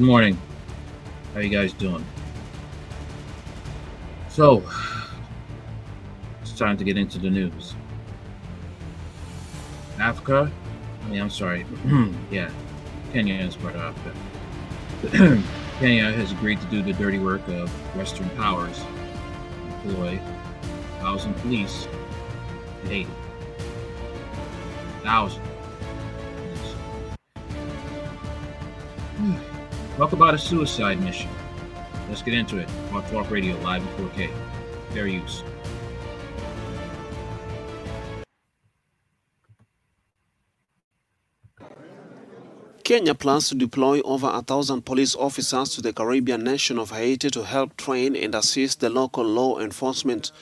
Good morning. How you guys doing? So, it's time to get into the news. Africa, I mean, I'm sorry. yeah, Kenya is part of Africa. Kenya has agreed to do the dirty work of Western powers, employ thousand police in Haiti. Thousand. Talk about a suicide mission. Let's get into it. Talk Talk Radio live in 4K. Fair use. Kenya plans to deploy over a thousand police officers to the Caribbean nation of Haiti to help train and assist the local law enforcement.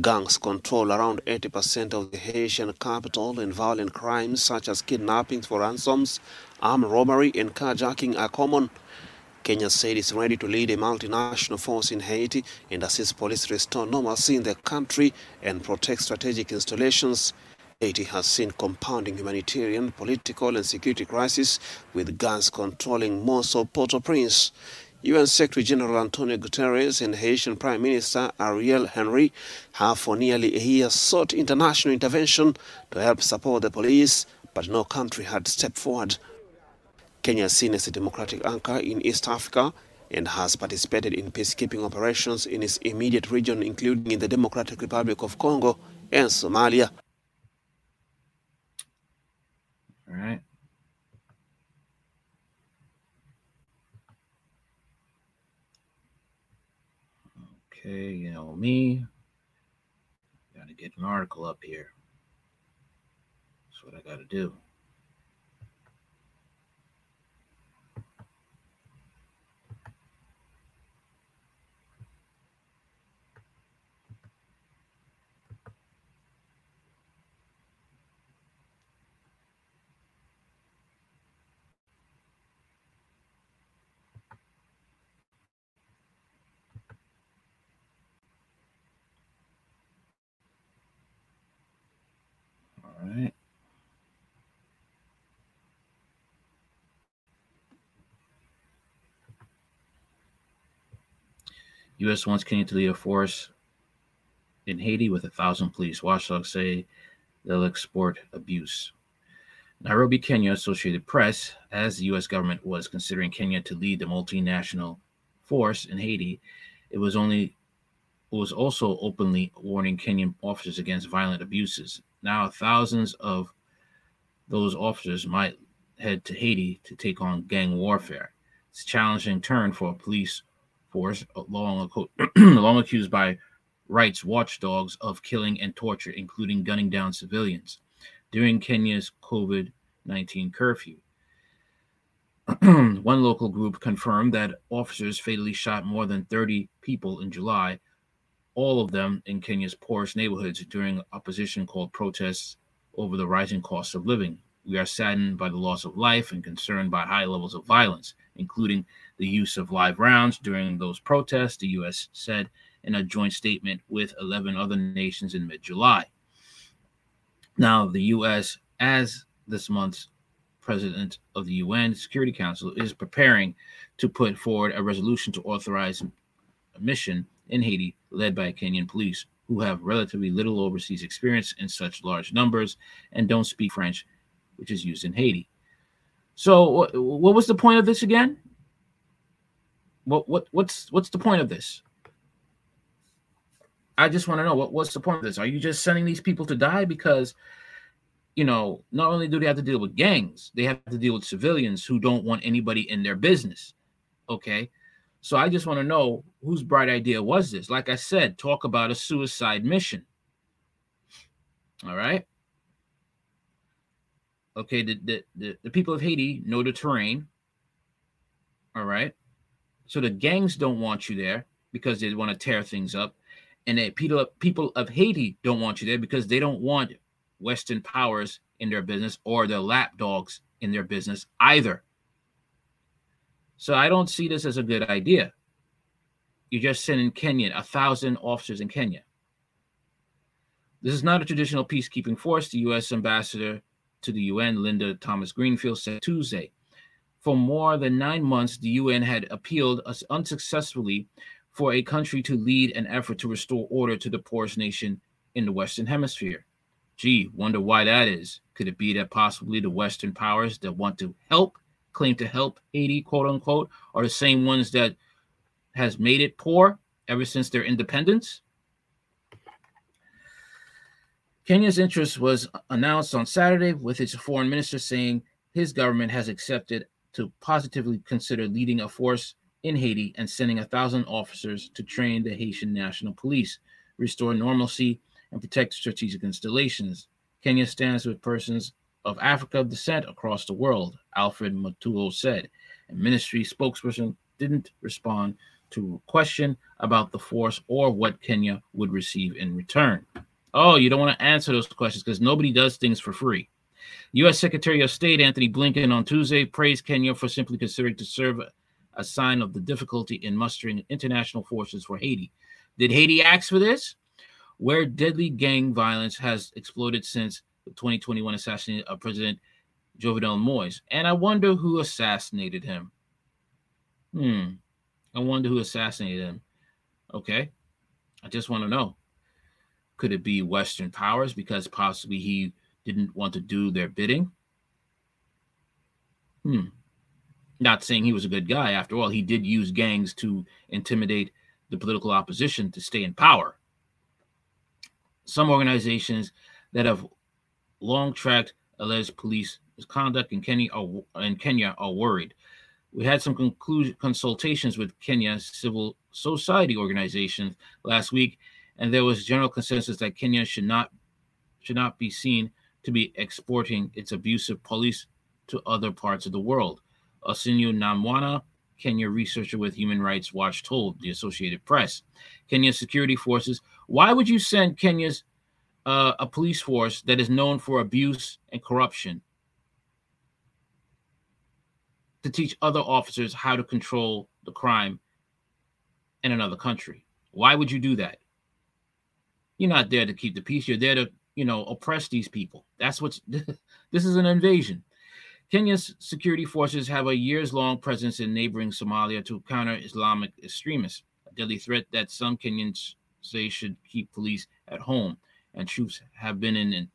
Gangs control around 80% of the Haitian capital, and violent crimes such as kidnappings for ransoms, armed robbery, and carjacking are common. Kenya said it's ready to lead a multinational force in Haiti and assist police restore normalcy in the country and protect strategic installations. Haiti has seen compounding humanitarian, political, and security crisis with gangs controlling most of Port-au-Prince. UN Secretary General Antonio Guterres and Haitian Prime Minister Ariel Henry have for nearly a year sought international intervention to help support the police, but no country had stepped forward. Kenya is seen as a democratic anchor in East Africa and has participated in peacekeeping operations in its immediate region, including in the Democratic Republic of Congo and Somalia. All right. Okay, you know me. Gotta get an article up here. That's what I gotta do. U.S. wants Kenya to lead a force in Haiti with a thousand police. Watchdogs say they'll export abuse. Nairobi, Kenya, Associated Press, as the U.S. government was considering Kenya to lead the multinational force in Haiti, it was only it was also openly warning Kenyan officers against violent abuses. Now, thousands of those officers might head to Haiti to take on gang warfare. It's a challenging turn for a police force long, long accused by rights watchdogs of killing and torture, including gunning down civilians during Kenya's COVID 19 curfew. One local group confirmed that officers fatally shot more than 30 people in July, all of them in Kenya's poorest neighborhoods during opposition called protests over the rising cost of living. We are saddened by the loss of life and concerned by high levels of violence, including the use of live rounds during those protests, the U.S. said in a joint statement with 11 other nations in mid July. Now, the U.S., as this month's president of the UN Security Council, is preparing to put forward a resolution to authorize a mission in Haiti led by Kenyan police who have relatively little overseas experience in such large numbers and don't speak French, which is used in Haiti. So, what, was the point of this again? What what what's what's the point of this? I just want to know what what's the point of this? Are you just sending these people to die because you know, not only do they have to deal with gangs, they have to deal with civilians who don't want anybody in their business. Okay. So I just want to know whose bright idea was this? Like I said, talk about a suicide mission. All right. Okay, the, the, the, the people of Haiti know the terrain. All right. So the gangs don't want you there because they want to tear things up. And the people, people of Haiti don't want you there because they don't want Western powers in their business or their lapdogs in their business either. So I don't see this as a good idea. You're just sending Kenya, a thousand officers in Kenya. This is not a traditional peacekeeping force, the U.S. ambassador to the UN, Linda Thomas Greenfield, said Tuesday. For more than nine months, the UN had appealed unsuccessfully for a country to lead an effort to restore order to the poorest nation in the Western Hemisphere. Gee, wonder why that is. Could it be that possibly the Western powers that want to help, claim to help Haiti, quote unquote, are the same ones that has made it poor ever since their independence? Kenya's interest was announced on Saturday with its foreign minister saying his government has accepted to positively consider leading a force in Haiti and sending a thousand officers to train the Haitian National Police, restore normalcy, and protect strategic installations. Kenya stands with persons of African descent across the world, Alfred Mutua said. And ministry spokesperson didn't respond to a question about the force or what Kenya would receive in return. Oh, you don't want to answer those questions because nobody does things for free. U.S. Secretary of State Antony Blinken on Tuesday praised Kenya for simply considering to serve a sign of the difficulty in mustering international forces for Haiti. Did Haiti ask for this? Where deadly gang violence has exploded since 2021 assassination of President Jovenel Moise. And I wonder who assassinated him. Hmm. I wonder who assassinated him. Okay. I just want to know. Could it be Western powers because possibly he didn't want to do their bidding? Hmm. Not saying he was a good guy. After all, he did use gangs to intimidate the political opposition to stay in power. Some organizations that have long tracked alleged police misconduct in Kenya are, in Kenya are worried. We had some consultations with Kenya civil society organizations last week, and there was general consensus that Kenya should not should not be seen to be exporting its abusive police to other parts of the world. Otsieno Namwaya, Kenya researcher with Human Rights Watch, told the Associated Press. Kenya's security forces, why would you send Kenya's uh, a police force that is known for abuse and corruption to teach other officers how to control the crime in another country? Why would you do that? You're not there to keep the peace. You're there to, you know, oppress these people. That's what's this is an invasion. Kenya's security forces have a years long presence in neighboring Somalia to counter Islamic extremists, a deadly threat that some Kenyans say should keep police at home. And troops have been in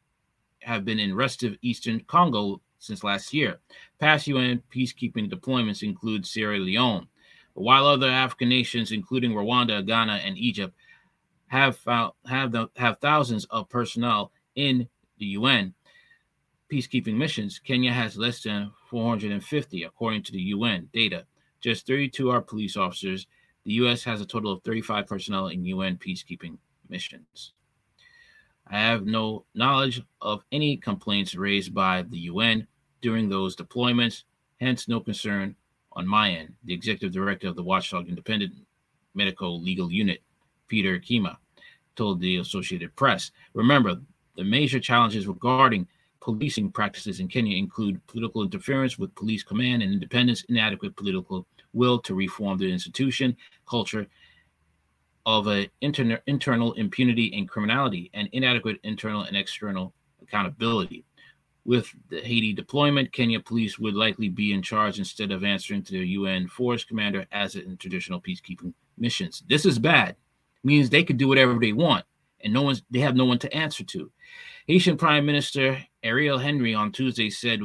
have been in restive eastern Congo since last year. Past UN peacekeeping deployments include Sierra Leone. While other African nations, including Rwanda, Ghana, and Egypt, have found, have the, have thousands of personnel in the UN, peacekeeping missions, Kenya has less than 450, according to the UN data. Just 32 are police officers. The U.S. has a total of 35 personnel in UN peacekeeping missions. I have no knowledge of any complaints raised by the UN during those deployments, hence, no concern on my end. The executive director of the Watchdog Independent Medical Legal Unit, Peter Kiama, told the Associated Press. Remember, the major challenges regarding policing practices in Kenya include political interference with police command and independence, inadequate political will to reform the institution, culture of a inter- internal impunity and criminality, and inadequate internal and external accountability. With the Haiti deployment, Kenya police would likely be in charge instead of answering to the UN force commander as in traditional peacekeeping missions. This is bad. It means they could do whatever they want, and no one's they have no one to answer to. Haitian Prime Minister Ariel Henry on Tuesday said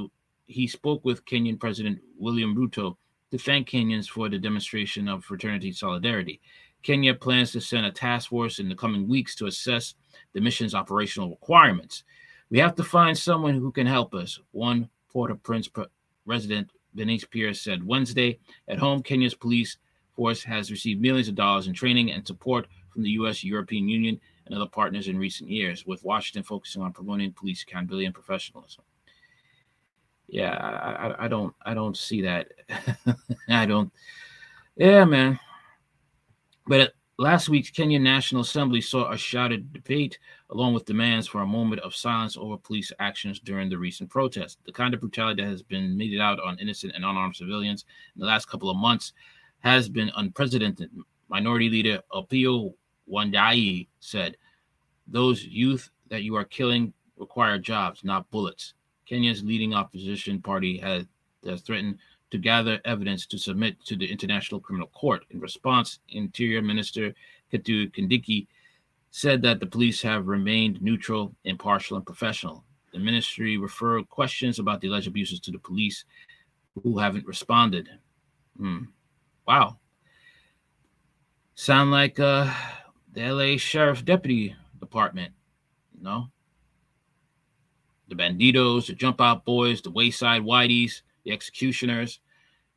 he spoke with Kenyan President William Ruto to thank Kenyans for the demonstration of fraternity solidarity. Kenya plans to send a task force in the coming weeks to assess the mission's operational requirements. We have to find someone who can help us, one Port-au-Prince resident Venice Pierce said Wednesday. At home, Kenya's police force has received millions of dollars in training and support from the U.S., European Union, and other partners in recent years, with Washington focusing on promoting police accountability and professionalism. Yeah, I, I, I don't I don't see that. I don't. Yeah, man. But last week's Kenyan National Assembly saw a shouted debate along with demands for a moment of silence over police actions during the recent protests. The kind of brutality that has been meted out on innocent and unarmed civilians in the last couple of months has been unprecedented. Minority Leader Opiyo Wandayi said, Those youth that you are killing require jobs, not bullets. Kenya's leading opposition party has, has threatened to gather evidence to submit to the International Criminal Court. In response, Interior Minister Kithure Kindiki said that the police have remained neutral, impartial, and professional. The ministry referred questions about the alleged abuses to the police who haven't responded. Hmm. Wow. Sound like uh, the LA Sheriff Deputy Department, you know? The banditos, the jump out boys, the wayside whiteys, the executioners,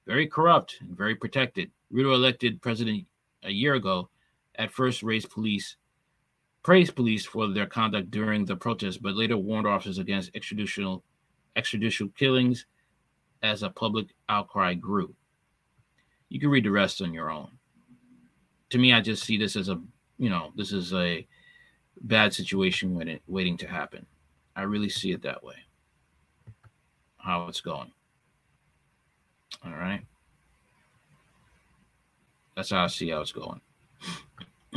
very corrupt and very protected. Ruto elected president a year ago, at first raised police, praised police for their conduct during the protest, but later warned officers against extrajudicial extrajudicial killings as a public outcry grew. You can read the rest on your own. To me, I just see this as a, you know, this is a bad situation waiting, waiting to happen. I really see it that way. How it's going. All right. That's how I see how it's going.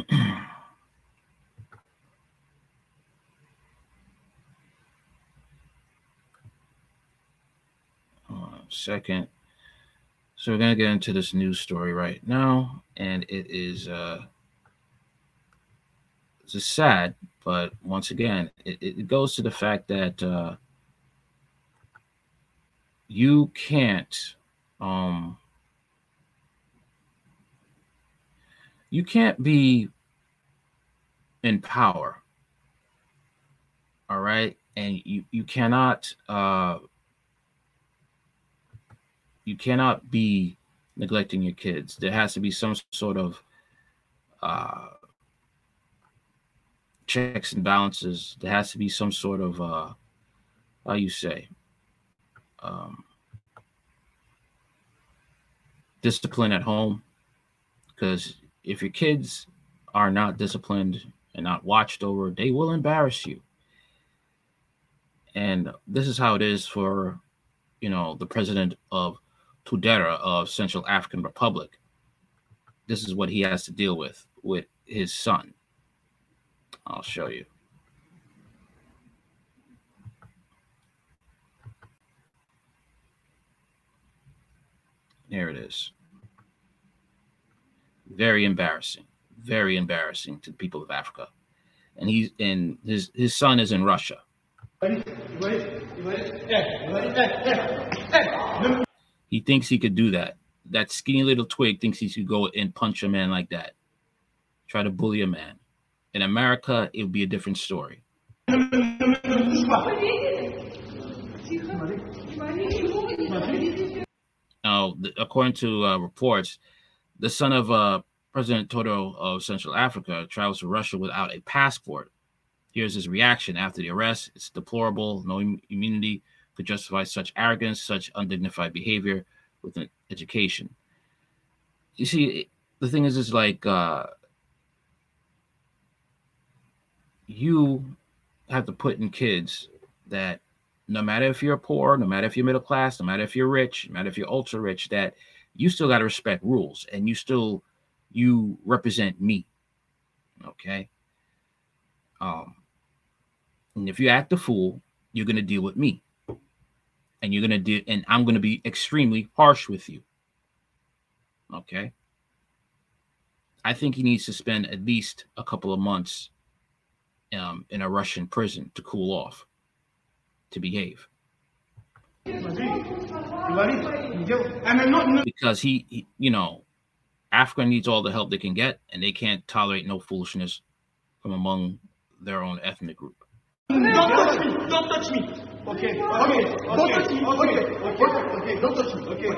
second. So we're gonna get into this news story right now, and it is uh it's sad, but once again, it, it goes to the fact that uh you can't um you can't be in power all right? And you you cannot uh you cannot be neglecting your kids. There has to be some sort of uh checks and balances. There has to be some sort of uh how you say um discipline at home because if your kids are not disciplined and not watched over, they will embarrass you. And this is how it is for, you know, the president of Touadéra of Central African Republic. This is what he has to deal with with his son. I'll show you. There it is. Very embarrassing. Very embarrassing to the people of Africa. And he's and his his son is in Russia. He thinks he could do that. That skinny little twig thinks he should go and punch a man like that. Try to bully a man. In America, it would be a different story. Now, according to uh, reports, the son of uh, President Toto of Central Africa travels to Russia without a passport. Here's his reaction after the arrest. It's deplorable. No immunity could justify such arrogance, such undignified behavior with an education. You see, the thing is, is like uh, you have to put in kids that no matter if you're poor, no matter if you're middle class, no matter if you're rich, no matter if you're ultra rich, that you still got to respect rules and you still you represent me. Okay. Um, and if you act a fool, you're gonna deal with me. And you're gonna do and I'm gonna be extremely harsh with you. Okay. I think he needs to spend at least a couple of months um, in a Russian prison to cool off, to behave. Because he, he you know, Africa needs all the help they can get, and they can't tolerate no foolishness from among their own ethnic group. Don't touch me! Don't touch me! Okay, okay, okay, okay, okay, okay, don't touch me, okay.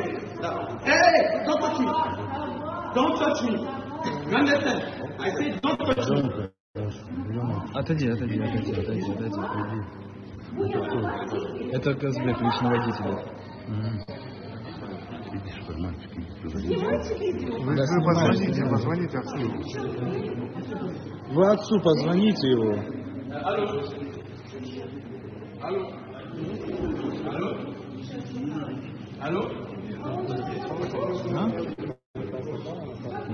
Hey, don't touch me! Don't touch me! You understand? I said, don't touch me! Это, это Казбек, лично водителя. Видишь, что мальчики Вы, да, вы позвоните, позвоните отцу. Вы отцу позвоните его. Алло. Алло. Алло. Алло.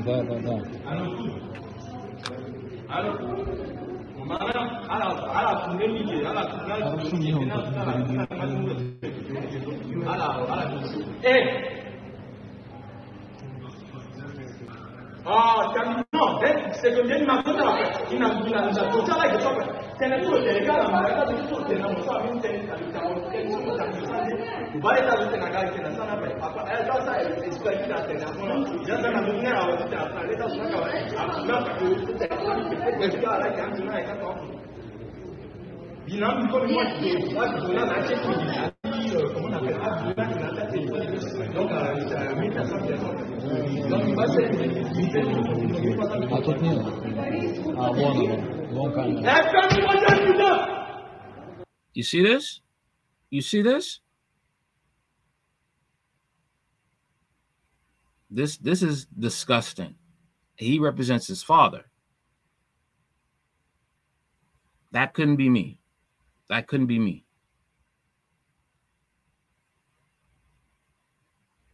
Да, да, да. Алло. Алло. Hey! Ah, no, secondo me non è in ambulanza, totale che sopra, se ne pure delegare, ma la cosa che tu te non so, non te ne capitavo, che non so, non so, vai da tutte le gare che ne sanno per papà, e la cosa è che si è chiedata, e la cosa è che non è la cosa, e la cosa è che non è la cosa, e la cosa è che non è la cosa, e la cosa è che non è la cosa, comme moi, comment on appelle Abdullah, a Donc, à 1500 Donc, il va se. À You see this? You see this? This this is disgusting. He represents his father. That couldn't be me. That couldn't be me.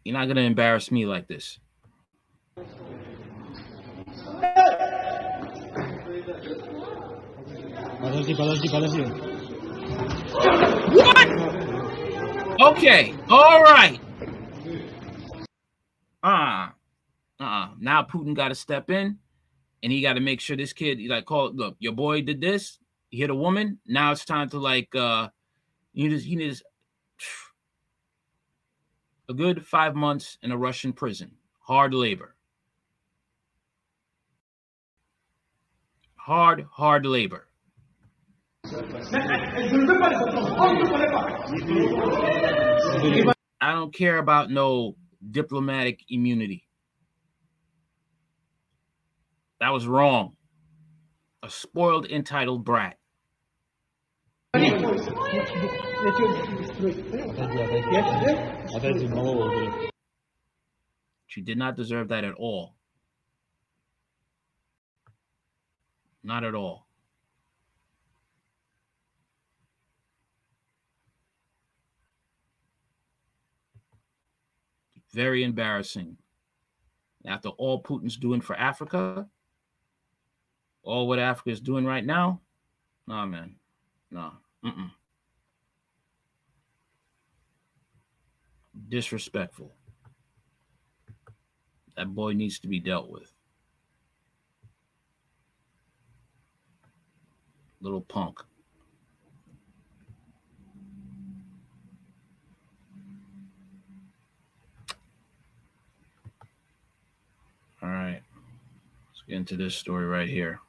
You're not going to embarrass me like this. What? Okay. All right. Uh uh-uh. uh. Now Putin got to step in and he got to make sure this kid, like, call, look, your boy did this. He hit a woman. Now it's time to like. uh You just you need a good five months in a Russian prison. Hard labor. Hard, hard labor. I don't care about no diplomatic immunity. That was wrong. A spoiled, entitled brat. She did not deserve that at all. Not at all. Very embarrassing. After all Putin's doing for Africa, all what Africa is doing right now, nah, man, nah, mm-mm. disrespectful. That boy needs to be dealt with. Little punk. All right. Let's get into this story right here.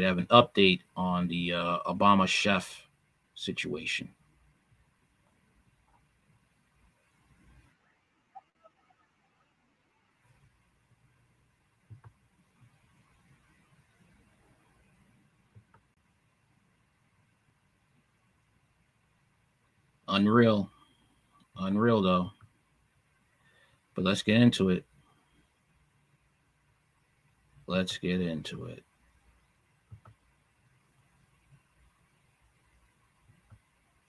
We have an update on the uh, Obama chef situation. Unreal. Unreal, though. But let's get into it. Let's get into it.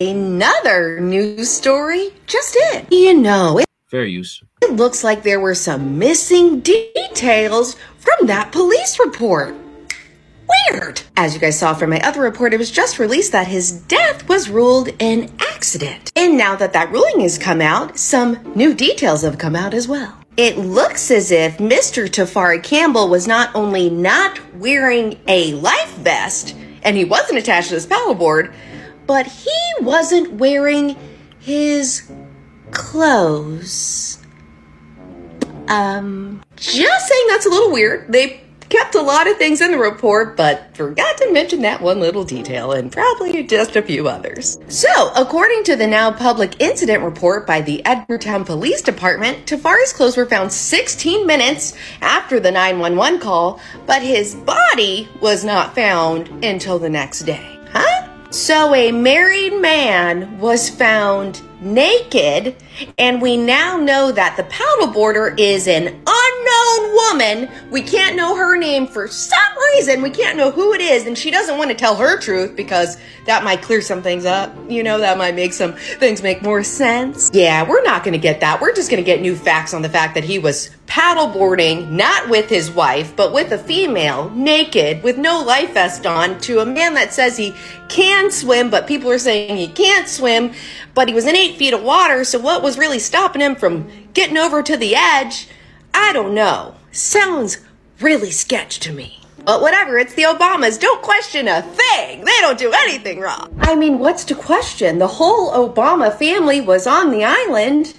Another news story just in. You know, it, Fair use. it looks like there were some missing details from that police report. Weird. As you guys saw from my other report, it was just released that his death was ruled an accident. And now that that ruling has come out, some new details have come out as well. It looks as if Mr. Tafari Campbell was not only not wearing a life vest, and he wasn't attached to his paddleboard, but he wasn't wearing his clothes. Um, just saying that's a little weird. They kept a lot of things in the report, but forgot to mention that one little detail and probably just a few others. So, according to the now public incident report by the Edgartown Police Department, Tafari's clothes were found 16 minutes after the 911 call, but his body was not found until the next day. Huh? So, a married man was found naked And we now know that the paddleboarder is an unknown woman. We can't know her name for some reason. We can't know who it is. And she doesn't want to tell her truth because that might clear some things up. You know, that might make some things make more sense. Yeah, we're not going to get that. We're just going to get new facts on the fact that he was paddleboarding, not with his wife, but with a female, naked, with no life vest on, to a man that says he can swim, but people are saying he can't swim, but he was in eight feet of water, so what was really stopping him from getting over to the edge? I don't know. Sounds really sketch to me. But whatever, it's the Obamas. Don't question a thing. They don't do anything wrong. I mean, what's to question? The whole Obama family was on the island.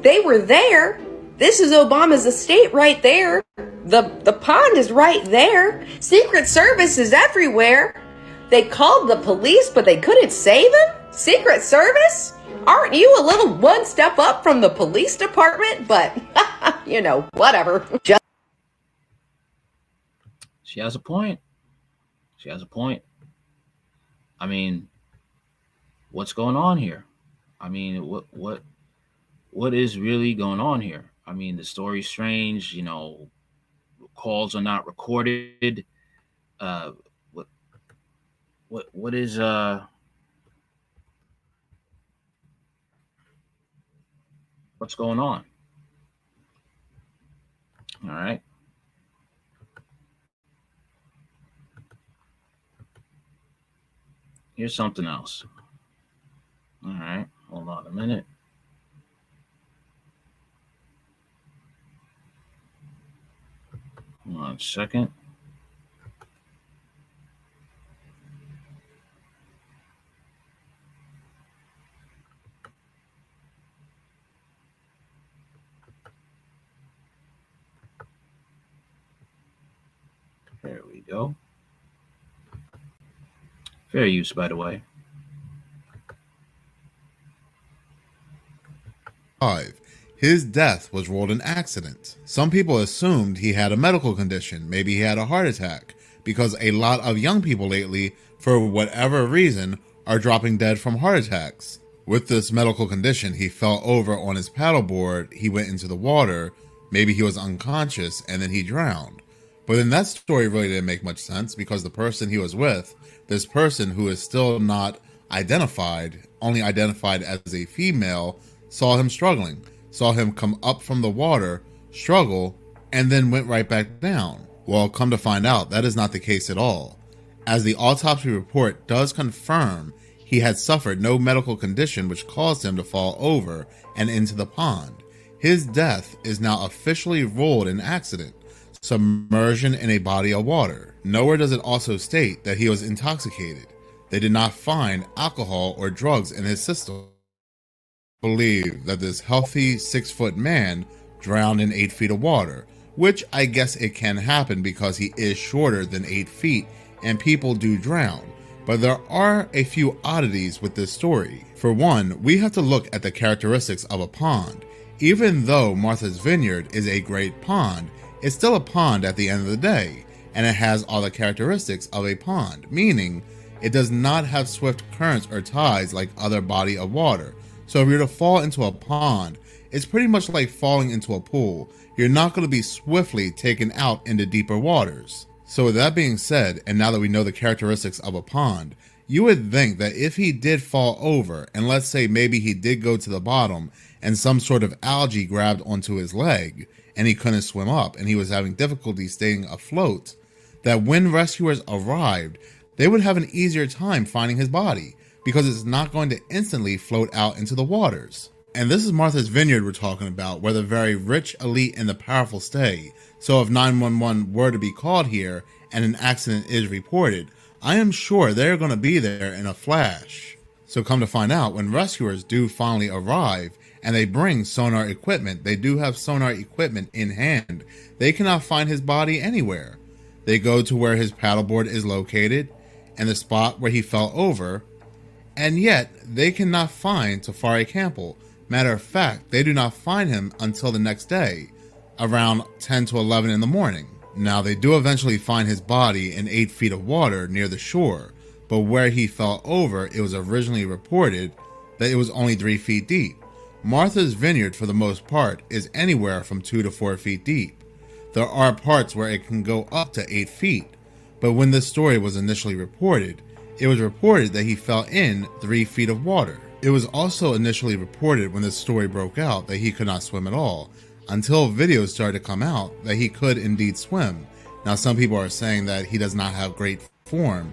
They were there. This is Obama's estate right there. The the pond is right there. Secret Service is everywhere. They called the police, but they couldn't save him? Secret Service? Aren't you a little one step up from the police department? But, you know, whatever. Just she has a point. She has a point. I mean, what's going on here? I mean, what what what is really going on here? I mean, the story's strange. You know, calls are not recorded. Uh, what what what is uh what's going on? All right. Here's something else. All right, hold on a minute. One second. We go. Fair use, by the way. Five. His death was ruled an accident. Some people assumed he had a medical condition. Maybe he had a heart attack because a lot of young people lately, for whatever reason, are dropping dead from heart attacks. With this medical condition, he fell over on his paddleboard, he went into the water, maybe he was unconscious, and then he drowned. But then that story really didn't make much sense because the person he was with this person who is still not identified, only identified as a female, saw him struggling, saw him come up from the water, struggle, and then went right back down. Well, come to find out, that is not the case at all. As the autopsy report does confirm, he had suffered no medical condition which caused him to fall over and into the pond. His death is now officially ruled an accident, submersion in a body of water. Nowhere does it also state that he was intoxicated. They did not find alcohol or drugs in his system. Believe that this healthy six foot man drowned in eight feet of water, which I guess it can happen because he is shorter than eight feet and people do drown. But there are a few oddities with this story. For one, we have to look at the characteristics of a pond. Even though Martha's Vineyard is a great pond, it's still a pond at the end of the day, and it has all the characteristics of a pond, meaning it does not have swift currents or tides like other body of water. So if you're to fall into a pond, it's pretty much like falling into a pool. You're not going to be swiftly taken out into deeper waters. So with that being said, and now that we know the characteristics of a pond, you would think that if he did fall over, and let's say maybe he did go to the bottom and some sort of algae grabbed onto his leg, and he couldn't swim up and he was having difficulty staying afloat, that when rescuers arrived, they would have an easier time finding his body because it's not going to instantly float out into the waters. And this is Martha's Vineyard we're talking about, where the very rich, elite, and the powerful stay. So if 911 were to be called here and an accident is reported, I am sure they're going to be there in a flash. So come to find out, when rescuers do finally arrive, and they bring sonar equipment. They do have sonar equipment in hand. They cannot find his body anywhere. They go to where his paddleboard is located and the spot where he fell over, and yet they cannot find Tafari Campbell. Matter of fact, they do not find him until the next day, around 10 to 11 in the morning. Now, they do eventually find his body in 8 feet of water near the shore, but where he fell over, it was originally reported that it was only 3 feet deep. Martha's Vineyard, for the most part, is anywhere from 2 to 4 feet deep. There are parts where it can go up to 8 feet, but when this story was initially reported, it was reported that he fell in 3 feet of water. It was also initially reported when this story broke out that he could not swim at all, until videos started to come out that he could indeed swim. Now, some people are saying that he does not have great form,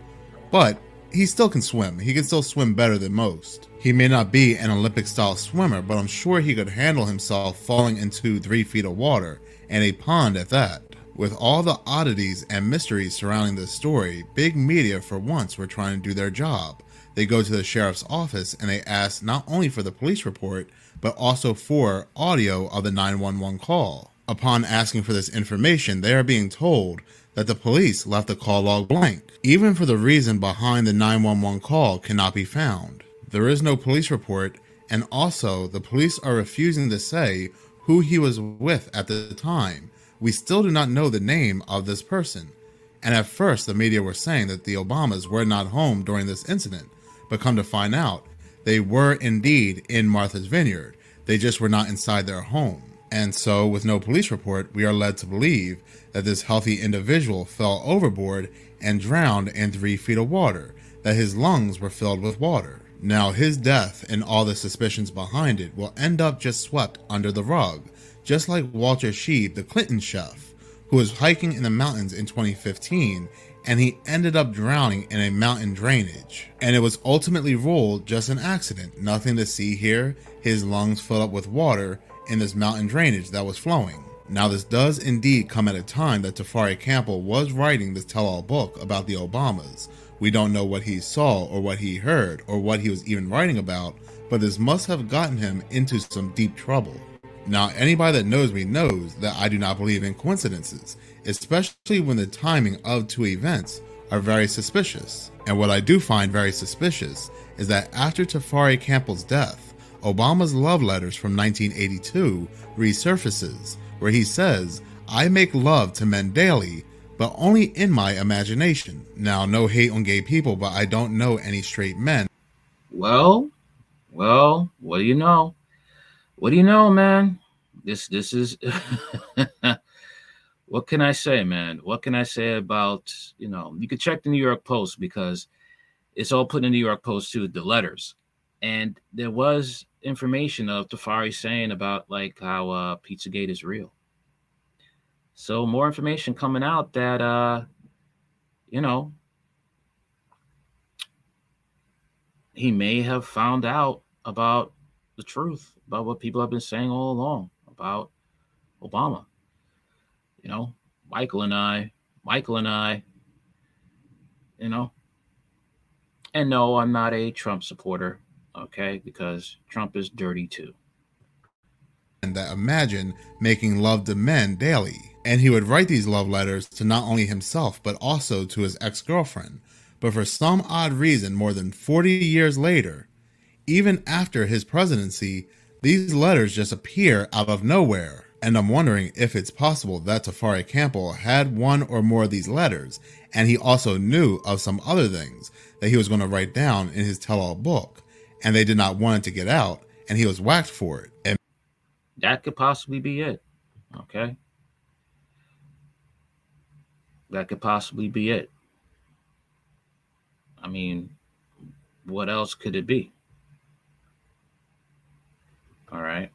but he still can swim. He can still swim better than most. He may not be an Olympic style swimmer, but I'm sure he could handle himself falling into three feet of water, and a pond at that. With all the oddities and mysteries surrounding this story, big media for once were trying to do their job. They go to the sheriff's office and they ask not only for the police report, but also for audio of the 911 call. Upon asking for this information, they are being told that the police left the call log blank. Even for the reason behind the 911 call cannot be found. There is no police report, and also the police are refusing to say who he was with at the time. We still do not know the name of this person. And at first, the media were saying that the Obamas were not home during this incident, but come to find out, they were indeed in Martha's Vineyard. They just were not inside their home. And so, with no police report, we are led to believe that this healthy individual fell overboard and drowned in three feet of water, that his lungs were filled with water. Now, his death and all the suspicions behind it will end up just swept under the rug, just like Walter Sheed, the Clinton chef, who was hiking in the mountains in 2015 and he ended up drowning in a mountain drainage. And it was ultimately ruled just an accident, nothing to see here. His lungs filled up with water in this mountain drainage that was flowing. Now, this does indeed come at a time that Tafari Campbell was writing this tell all book about the Obamas. We don't know what he saw or what he heard or what he was even writing about, but this must have gotten him into some deep trouble. Now, anybody that knows me knows that I do not believe in coincidences, especially when the timing of two events are very suspicious. And what I do find very suspicious is that after Tafari Campbell's death, Obama's love letters from 1982 resurfaces, where he says, I make love to men daily, but only in my imagination. Now, no hate on gay people, but I don't know any straight men. Well, well, what do you know? What do you know, man? This this is what can I say, man? What can I say about, you know, you could check the New York Post because it's all put in the New York Post too, the letters. And there was information of Tafari saying about like how uh Pizzagate is real. So more information coming out that uh you know he may have found out about the truth about what people have been saying all along about Obama. You know, Michael and I, Michael and I, you know. And no, I'm not a Trump supporter, okay, because Trump is dirty too. That imagine making love to men daily. And he would write these love letters to not only himself, but also to his ex girlfriend. But for some odd reason, more than 40 years later, even after his presidency, these letters just appear out of nowhere. And I'm wondering if it's possible that Tafari Campbell had one or more of these letters, and he also knew of some other things that he was going to write down in his tell all book, and they did not want it to get out, and he was whacked for it. And that could possibly be it. Okay. That could possibly be it. I mean, what else could it be? All right.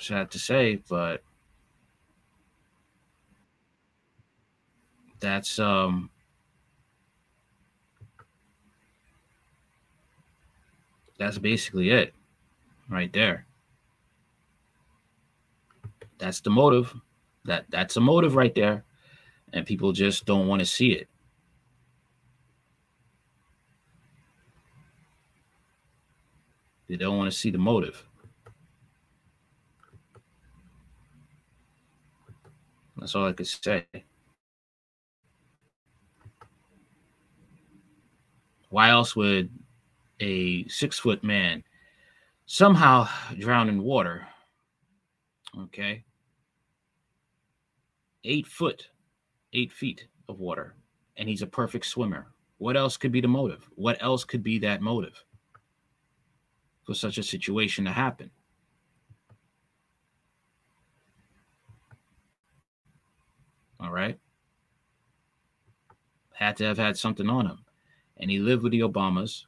sad to say, but that's um that's basically it right there. That's the motive. That that's a motive right there. And people just don't want to see it. They don't want to see the motive. That's all I could say. Why else would a six foot man somehow drown in water? Okay. Eight foot, eight feet of water, and he's a perfect swimmer. What else could be the motive? What else could be that motive for such a situation to happen? All right. Had to have had something on him. And he lived with the Obamas.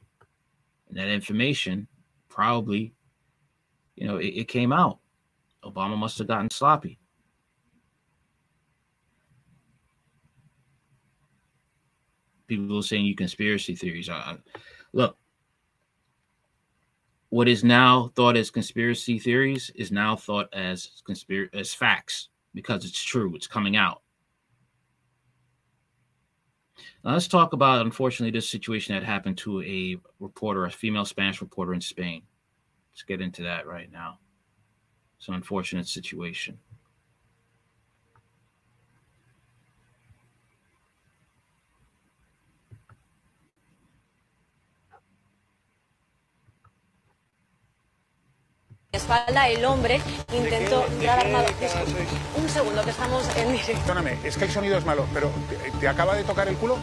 And that information probably, you know, it, it came out. Obama must have gotten sloppy. People are saying you conspiracy theories. Uh, look, what is now thought as conspiracy theories is now thought as conspiracy as facts because it's true. It's coming out. Now let's talk about, unfortunately, this situation that happened to a reporter, a female Spanish reporter in Spain. Let's get into that right now. It's an unfortunate situation. Espalda el hombre intentó dar armado. Un segundo, que estamos en directo. Perdóname, es que el sonido es malo, pero ¿te, te acaba de tocar el culo?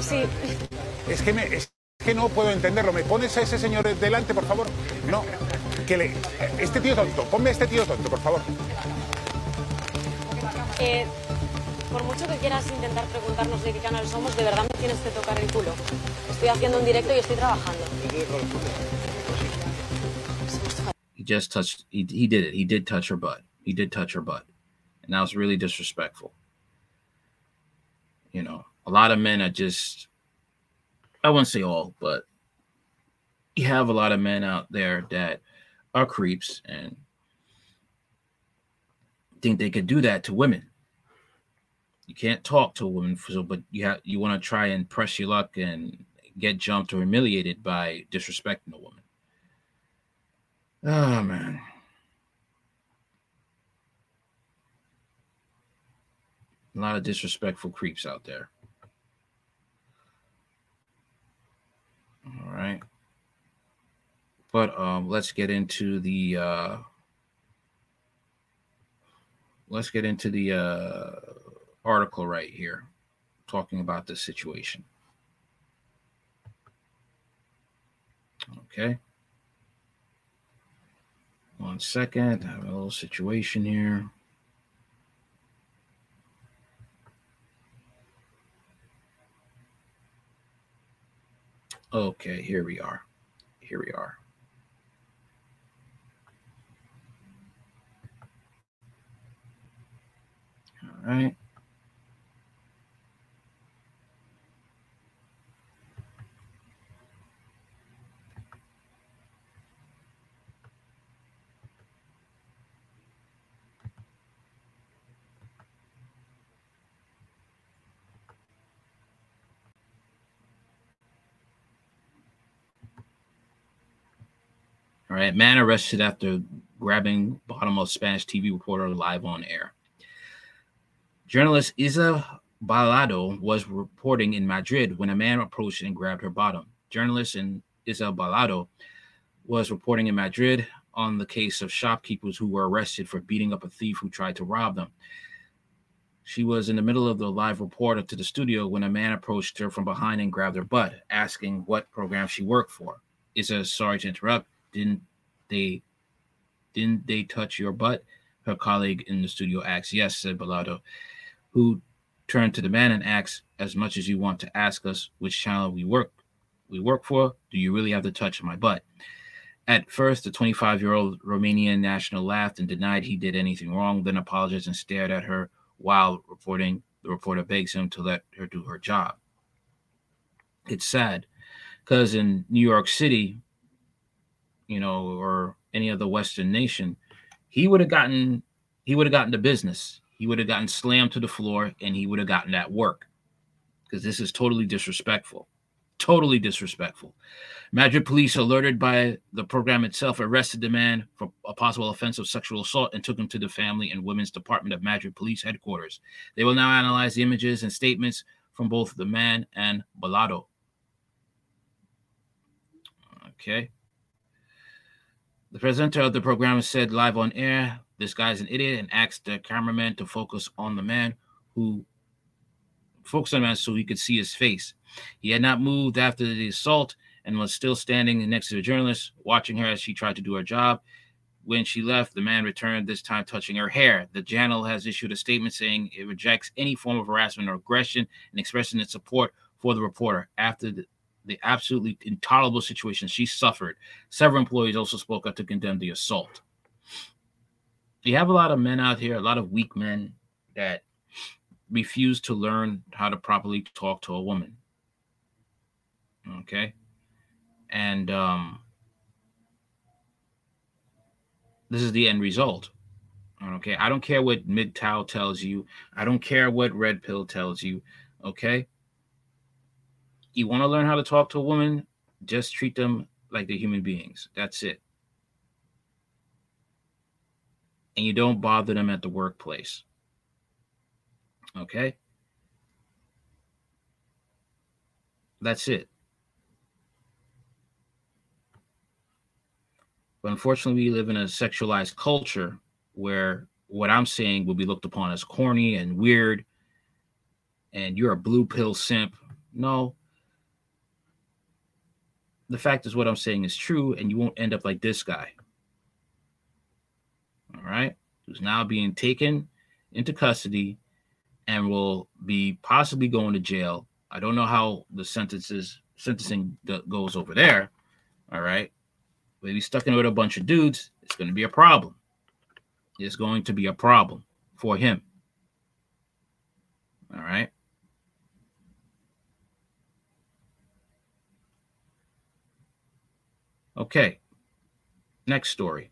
Sí. Es que, me, es que no puedo entenderlo. ¿Me pones a ese señor delante, por favor? No. Que le, este tío tonto, ponme a este tío tonto, por favor. Eh, por mucho que quieras intentar preguntarnos de qué canal somos, de verdad me tienes que tocar el culo. Estoy haciendo un directo y estoy trabajando. Just touched. He he did it. He did touch her butt. He did touch her butt, and that was really disrespectful. You know, a lot of men are just. I wouldn't say all, but you have a lot of men out there that are creeps and think they could do that to women. You can't talk to a woman, so but you have you want to try and press your luck and get jumped or humiliated by disrespecting a woman. Oh man. A lot of disrespectful creeps out there. All right. But um let's get into the uh let's get into the uh article right here talking about this situation. Okay. One second. I have a little situation here. Okay, here we are. Here we are. All right. Man arrested after grabbing bottom of Spanish TV reporter live on air. Journalist Isa Balado was reporting in Madrid when a man approached and grabbed her bottom. Journalist in Isa Balado was reporting in Madrid on the case of shopkeepers who were arrested for beating up a thief who tried to rob them. She was in the middle of the live report to the studio when a man approached her from behind and grabbed her butt, asking what program she worked for. Isa, sorry to interrupt, didn't they didn't they touch your butt? Her colleague in the studio asked. Yes, said Balado, who turned to the man and asked, as much as you want to ask us which channel we work we work for, do you really have to touch my butt? At first, the 25 year old Romanian national laughed and denied he did anything wrong, then apologized and stared at her while reporting. The reporter begs him to let her do her job. It's sad because in New York City, you know, or any other Western nation, he would have gotten he would have gotten the business. He would have gotten slammed to the floor and he would have gotten that work. Because this is totally disrespectful. Totally disrespectful. Madrid police, alerted by the program itself, arrested the man for a possible offense of sexual assault and took him to the Family and Women's Department of Madrid Police Headquarters. They will now analyze the images and statements from both the man and Balado. Okay. The presenter of the program said live on air, this guy's an idiot, and asked the cameraman to focus on the man who focused on the man so he could see his face. He had not moved after the assault and was still standing next to the journalist, watching her as she tried to do her job. When she left, the man returned, this time touching her hair. The channel has issued a statement saying it rejects any form of harassment or aggression and expressing its support for the reporter after the, the absolutely intolerable situation she suffered. Several employees also spoke up to condemn the assault. You have a lot of men out here, a lot of weak men that refuse to learn how to properly talk to a woman. Okay. And um, this is the end result. Okay. I don't care what MGTOW tells you. I don't care what Red Pill tells you. Okay. You want to learn how to talk to a woman, just treat them like they're human beings. That's it. And you don't bother them at the workplace. Okay. That's it. But unfortunately, we live in a sexualized culture where what I'm saying will be looked upon as corny and weird, and you're a blue pill simp. No. The fact is, what I'm saying is true, and you won't end up like this guy. All right. Who's now being taken into custody and will be possibly going to jail. I don't know how the sentences sentencing goes over there. All right. But he's stuck in with a bunch of dudes, it's going to be a problem. It's going to be a problem for him. All right. Okay. Next story.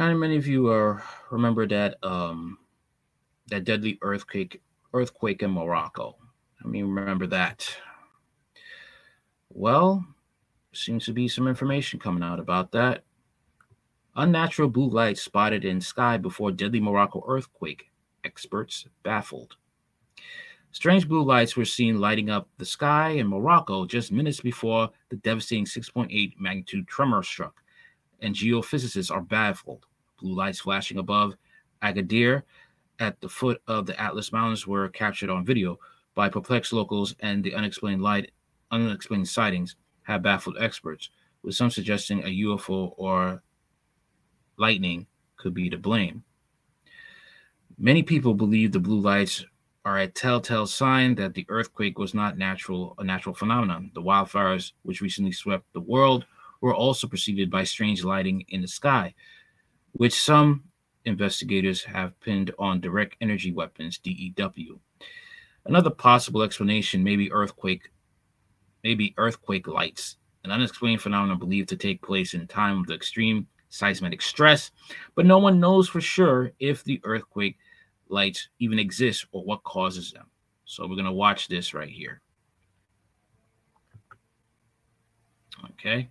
And many of you are remember that um, that deadly earthquake earthquake in Morocco. I mean, remember that. Well, seems to be some information coming out about that. Unnatural blue light spotted in sky before deadly Morocco earthquake. Experts baffled. Strange blue lights were seen lighting up the sky in Morocco just minutes before the devastating 6.8 magnitude tremor struck, and geophysicists are baffled blue lights flashing above Agadir at the foot of the Atlas Mountains were captured on video by perplexed locals, and the unexplained light, unexplained sightings have baffled experts, with some suggesting a UFO or lightning could be to blame. Many people believe the blue lights are a telltale sign that the earthquake was not natural a natural phenomenon. The wildfires which recently swept the world were also preceded by strange lighting in the sky, which some investigators have pinned on direct energy weapons, DEW. Another possible explanation may be earthquake, maybe earthquake lights, an unexplained phenomenon believed to take place in time of extreme seismic stress, but no one knows for sure if the earthquake lights even exist or what causes them. So we're going to watch this right here. Okay.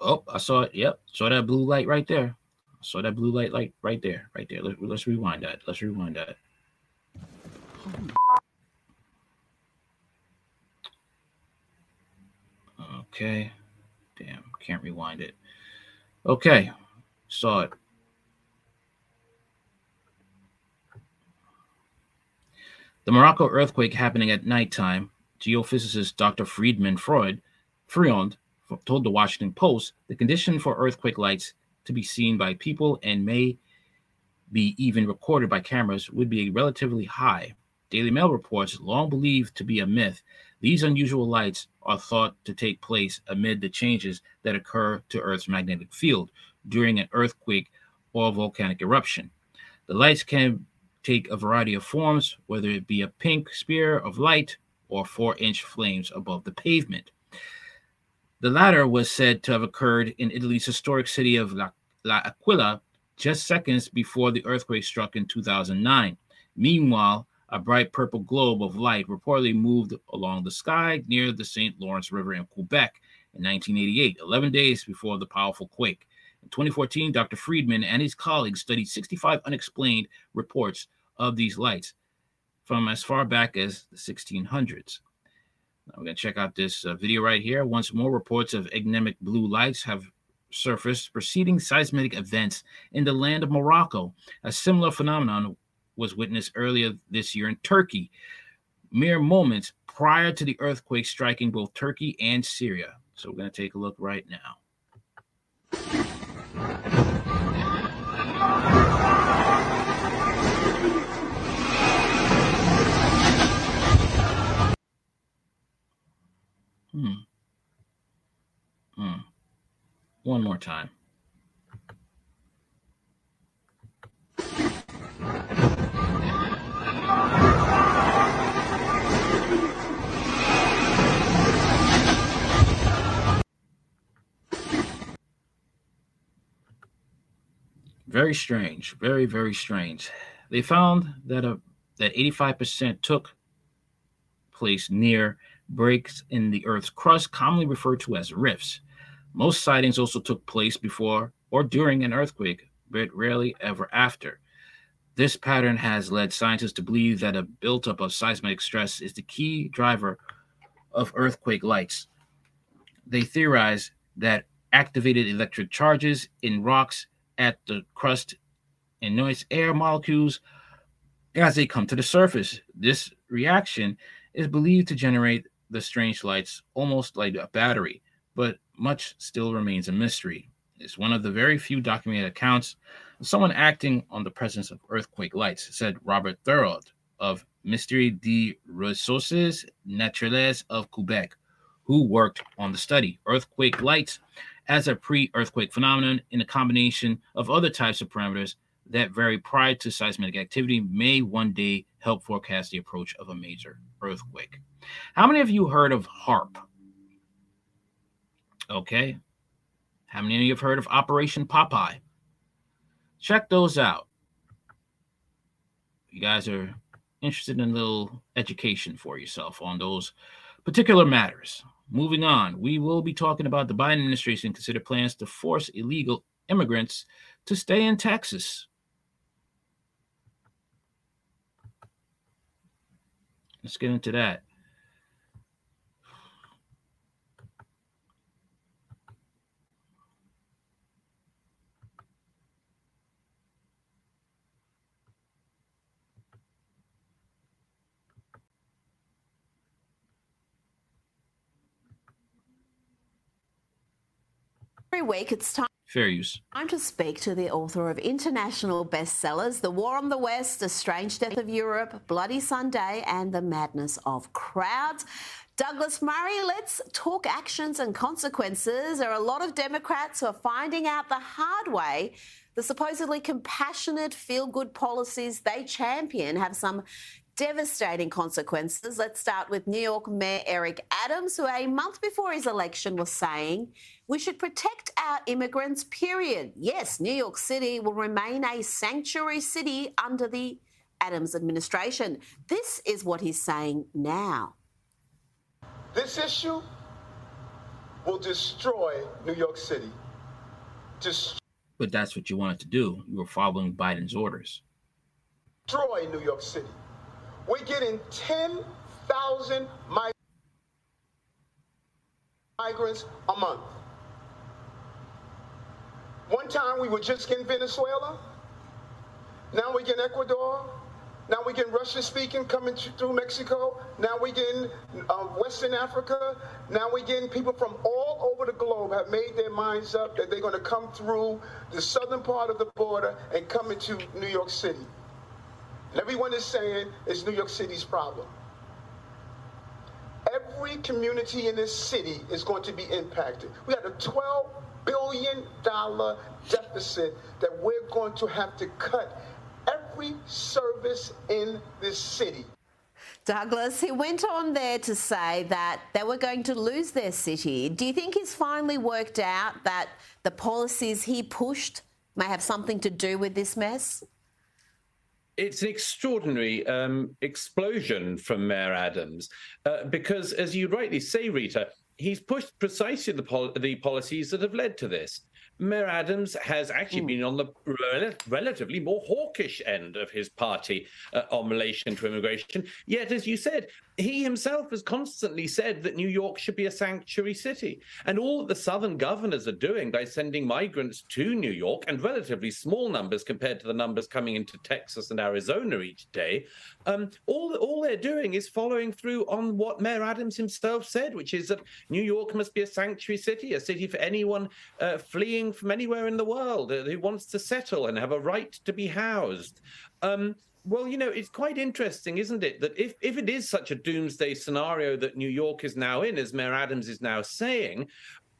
Oh, I saw it. Yep. Saw that blue light right there. Saw that blue light like right there. Right there. Let, let's rewind that. Let's rewind that. Okay. Damn. Can't rewind it. Okay. Saw it. The Morocco earthquake happening at nighttime, geophysicist Dr. Friedman Freud, Friond told the Washington Post the condition for earthquake lights to be seen by people and may be even recorded by cameras would be relatively high. Daily Mail reports, long believed to be a myth, these unusual lights are thought to take place amid the changes that occur to Earth's magnetic field during an earthquake or volcanic eruption. The lights can take a variety of forms, whether it be a pink spear of light or four inch flames above the pavement. The latter was said to have occurred in Italy's historic city of La, La Aquila just seconds before the earthquake struck in 2009. Meanwhile, a bright purple globe of light reportedly moved along the sky near the St. Lawrence River in Quebec in 1988, 11 days before the powerful quake. In 2014, Dr. Friedman and his colleagues studied 65 unexplained reports of these lights from as far back as the 1600s. Now we're going to check out this uh, video right here. Once more, reports of enigmatic blue lights have surfaced preceding seismic events in the land of Morocco. A similar phenomenon was witnessed earlier this year in Turkey, mere moments prior to the earthquake striking both Turkey and Syria. So we're going to take a look right now. Hmm. Hmm. One more time. Very strange. Very, very strange. They found that a that 85% took place near breaks in the Earth's crust, commonly referred to as rifts. Most sightings also took place before or during an earthquake, but rarely ever after. This pattern has led scientists to believe that a buildup of seismic stress is the key driver of earthquake lights. They theorize that activated electric charges in rocks at the crust annoys air molecules as they come to the surface. This reaction is believed to generate the strange lights almost like a battery, but much still remains a mystery. It's one of the very few documented accounts of someone acting on the presence of earthquake lights, said Robert Thorold of Ministère des Ressources Naturelles of Quebec, who worked on the study. Earthquake lights as a pre earthquake phenomenon in a combination of other types of parameters that vary prior to seismic activity may one day help forecast the approach of a major earthquake. How many of you heard of HAARP? Okay. How many of you have heard of Operation Popeye? Check those out. You guys are interested in a little education for yourself on those particular matters. Moving on, we will be talking about the Biden administration consider plans to force illegal immigrants to stay in Texas. Let's get into that. Every week, it's time. Fair use. Time to speak to the author of international bestsellers The War on the West, A Strange Death of Europe, Bloody Sunday, and The Madness of Crowds. Douglas Murray, let's talk actions and consequences. There are a lot of Democrats who are finding out the hard way the supposedly compassionate, feel good policies they champion have some devastating consequences. Let's start with New York Mayor Eric Adams, who a month before his election was saying we should protect our immigrants, period. Yes, New York City will remain a sanctuary city under the Adams administration. This is what he's saying now. This issue will destroy New York City. Dest- but that's what you wanted to do. You were following Biden's orders. Destroy New York City. We're getting 10,000 migrants a month. One time we were just in Venezuela. Now we get in Ecuador. Now we get in Russian speaking coming through Mexico. Now we getting uh, Western Africa. Now we're getting people from all over the globe have made their minds up that they're going to come through the southern part of the border and come into New York City. And everyone is saying it's New York City's problem. Every community in this city is going to be impacted. We had a 12 billion dollar deficit that we're going to have to cut every service in this city. Douglas, he went on there to say that they were going to lose their city. Do you think he's finally worked out that the policies he pushed may have something to do with this mess? It's an extraordinary um, explosion from Mayor Adams uh, because, as you rightly say, Rita, he's pushed precisely the, pol- the policies that have led to this. Mayor Adams has actually mm. been on the rel- relatively more hawkish end of his party uh, on relation to immigration. Yet, as you said, he himself has constantly said that New York should be a sanctuary city. And all the southern governors are doing by sending migrants to New York, and relatively small numbers compared to the numbers coming into Texas and Arizona each day, um, all, all they're doing is following through on what Mayor Adams himself said, which is that New York must be a sanctuary city, a city for anyone uh, fleeing from anywhere in the world uh, who wants to settle and have a right to be housed. Um, well, you know, it's quite interesting, isn't it, that if, if it is such a doomsday scenario that New York is now in, as Mayor Adams is now saying,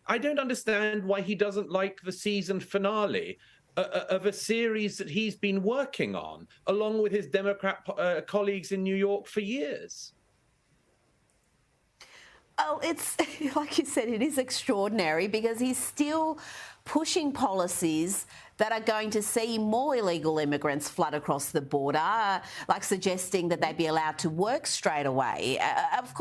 I don't understand why he doesn't like the season finale uh, uh of a series that he's been working on, along with his Democrat uh, colleagues in New York for years. Oh, it's like you said, it is extraordinary because he's still pushing policies that are going to see more illegal immigrants flood across the border, like suggesting that they be allowed to work straight away. Uh, of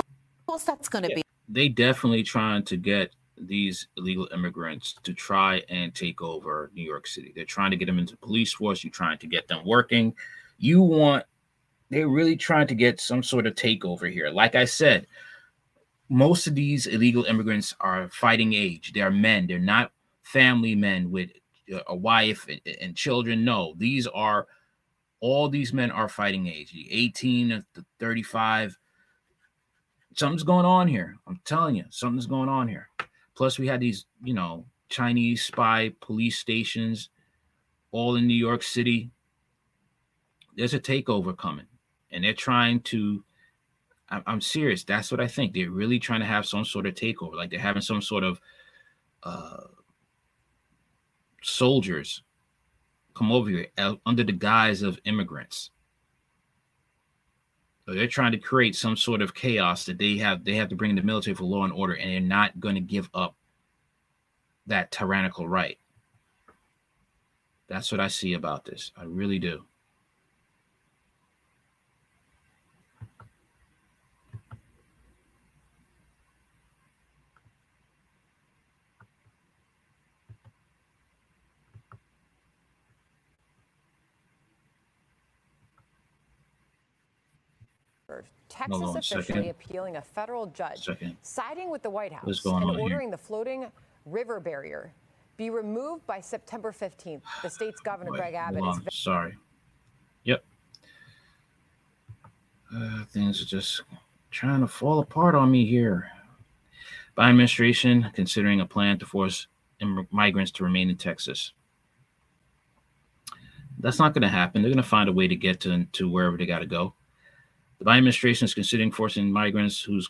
course, that's going to yeah. be. They definitely trying to get these illegal immigrants to try and take over New York City. They're trying to get them into police force. You're trying to get them working. You want. They're really trying to get some sort of takeover here. Like I said, most of these illegal immigrants are fighting age. They're men. They're not family men with a wife and, and children. No, these are all these men are fighting age, 18 to 35. Something's going on here. I'm telling you, something's going on here. Plus, we had these, you know, Chinese spy police stations all in New York City. There's a takeover coming, and they're trying to. I'm serious. That's what I think. They're really trying to have some sort of takeover, like they're having some sort of uh, soldiers come over here uh, under the guise of immigrants. So they're trying to create some sort of chaos that they have they have to bring in the military for law and order, and they're not going to give up that tyrannical right. That's what I see about this. I really do. Texas officially second. appealing a federal judge second. siding with the White House and ordering here? the floating river barrier be removed by September 15th. The state's governor, Wait, Greg Abbott, is. Sorry. Yep. Uh, things are just trying to fall apart on me here. Biden administration considering a plan to force migrants to remain in Texas. That's not going to happen. They're going to find a way to get to, to wherever they got to go. The Biden administration is considering forcing migrants who's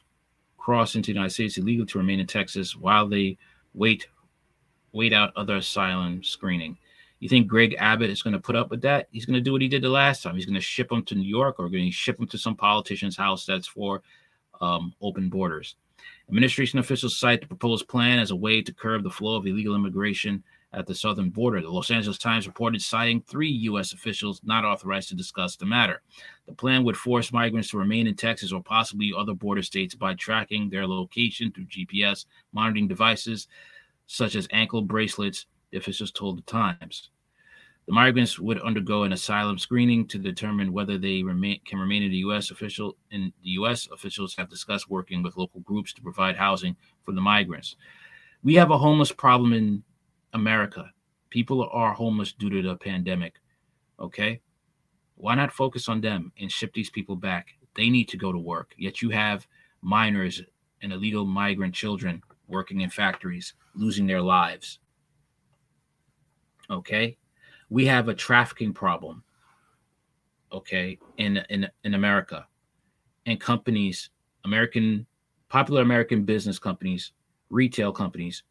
crossed into the United States illegally to remain in Texas while they wait wait out other asylum screening. You think Greg Abbott is going to put up with that? He's going to do what he did the last time. He's going to ship them to New York or going to ship them to some politician's house that's for um, open borders. Administration officials cite the proposed plan as a way to curb the flow of illegal immigration at the southern border. The Los Angeles Times reported citing three U.S. officials not authorized to discuss the matter. The plan would force migrants to remain in Texas or possibly other border states by tracking their location through GPS monitoring devices, such as ankle bracelets, the officials told the Times. The migrants would undergo an asylum screening to determine whether they remain, can remain in the U.S. Official in the U.S. Officials have discussed working with local groups to provide housing for the migrants. We have a homeless problem in America. People are homeless due to the pandemic. Okay. Why not focus on them and ship these people back? They need to go to work. Yet you have minors and illegal migrant children working in factories, losing their lives. Okay. We have a trafficking problem. Okay. In, in, in America. And companies, American, popular American business companies, retail companies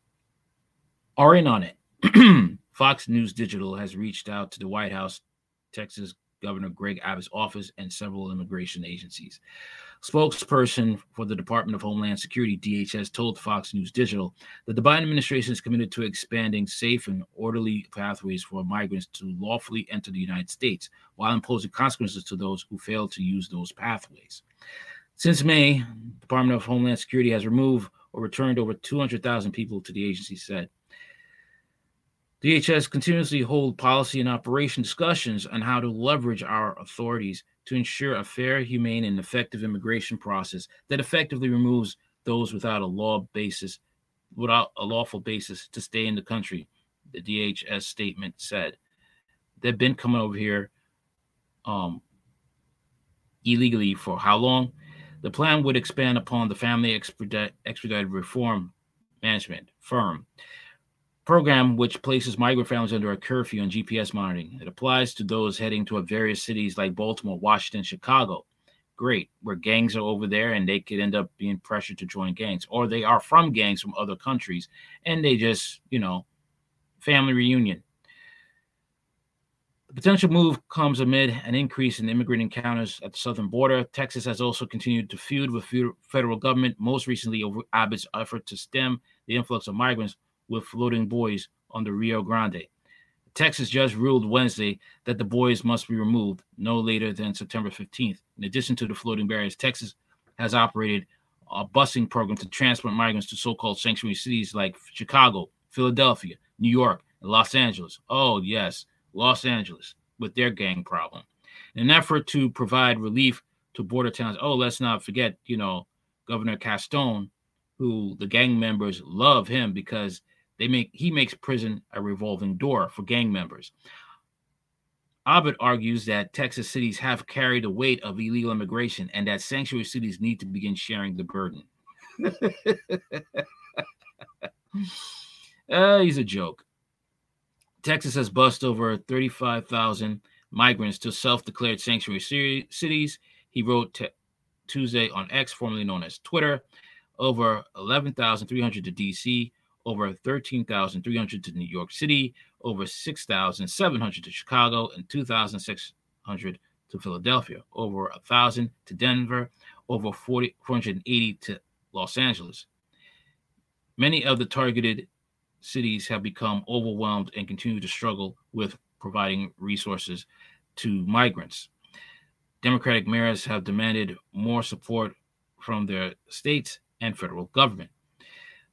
are in on it. Fox News Digital has reached out to the White House, Texas Governor Greg Abbott's office and several immigration agencies. Spokesperson for the Department of Homeland Security, DHS, told Fox News Digital that the Biden administration is committed to expanding safe and orderly pathways for migrants to lawfully enter the United States while imposing consequences to those who fail to use those pathways. Since May, the Department of Homeland Security has removed or returned over 200,000 people to the agency said. DHS continuously hold policy and operation discussions on how to leverage our authorities to ensure a fair, humane, and effective immigration process that effectively removes those without a law basis, without a lawful basis to stay in the country. The DHS statement said they've been coming over here um, illegally for how long? The plan would expand upon the Family Expedited Reform Management FERM program which places migrant families under a curfew and GPS monitoring. It applies to those heading to various cities like Baltimore, Washington, Chicago. Great, where gangs are over there and they could end up being pressured to join gangs, or they are from gangs from other countries and they just, you know, family reunion. The potential move comes amid an increase in immigrant encounters at the southern border. Texas has also continued to feud with the federal government, most recently over Abbott's effort to stem the influx of migrants with floating buoys on the Rio Grande. Texas judge ruled Wednesday that the buoys must be removed no later than September 15th. In addition to the floating barriers, Texas has operated a busing program to transport migrants to so-called sanctuary cities like Chicago, Philadelphia, New York, and Los Angeles. Oh, yes, Los Angeles with their gang problem. In an effort to provide relief to border towns. Oh, let's not forget, you know, Governor Gascón, who the gang members love him because they make he makes prison a revolving door for gang members. Abbott argues that Texas cities have carried the weight of illegal immigration and that sanctuary cities need to begin sharing the burden. uh, he's a joke. Texas has bussed over 35,000 migrants to self declared sanctuary cities. He wrote t- Tuesday on X, formerly known as Twitter, over 11,300 to DC, over 13,300 to New York City, over 6,700 to Chicago, and 2,600 to Philadelphia, over 1,000 to Denver, over 40, 480 to Los Angeles. Many of the targeted cities have become overwhelmed and continue to struggle with providing resources to migrants. Democratic mayors have demanded more support from their states and federal government.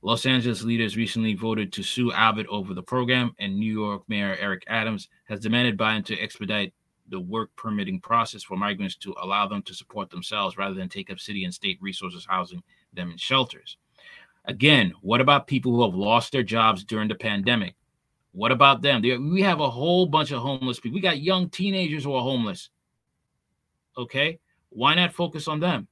Los Angeles leaders recently voted to sue Abbott over the program, and New York Mayor Eric Adams has demanded Biden to expedite the work permitting process for migrants to allow them to support themselves rather than take up city and state resources housing them in shelters. Again, what about people who have lost their jobs during the pandemic? What about them? We have a whole bunch of homeless people. We got young teenagers who are homeless. Okay. Why not focus on them?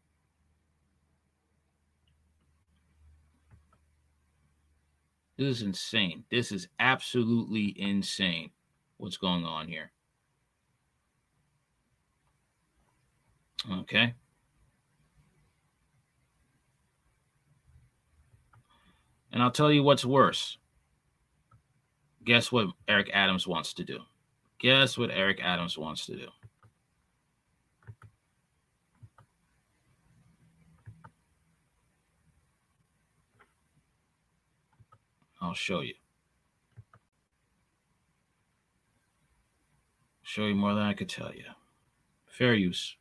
This is insane. This is absolutely insane what's going on here. Okay. And I'll tell you what's worse. Guess what Eric Adams wants to do? Guess what Eric Adams wants to do? I'll show you. Show you more than I could tell you. Fair use